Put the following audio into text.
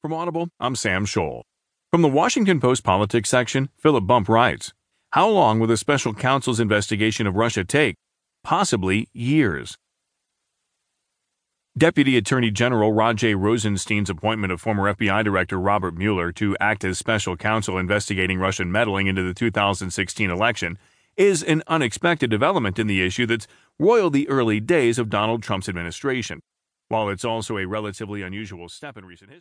From Audible, I'm Sam Scholl. From the Washington Post politics section, Philip Bump writes How long will the special counsel's investigation of Russia take? Possibly years. Deputy Attorney General Rod J. Rosenstein's appointment of former FBI Director Robert Mueller to act as special counsel investigating Russian meddling into the 2016 election is an unexpected development in the issue that's roiled the early days of Donald Trump's administration, while it's also a relatively unusual step in recent history.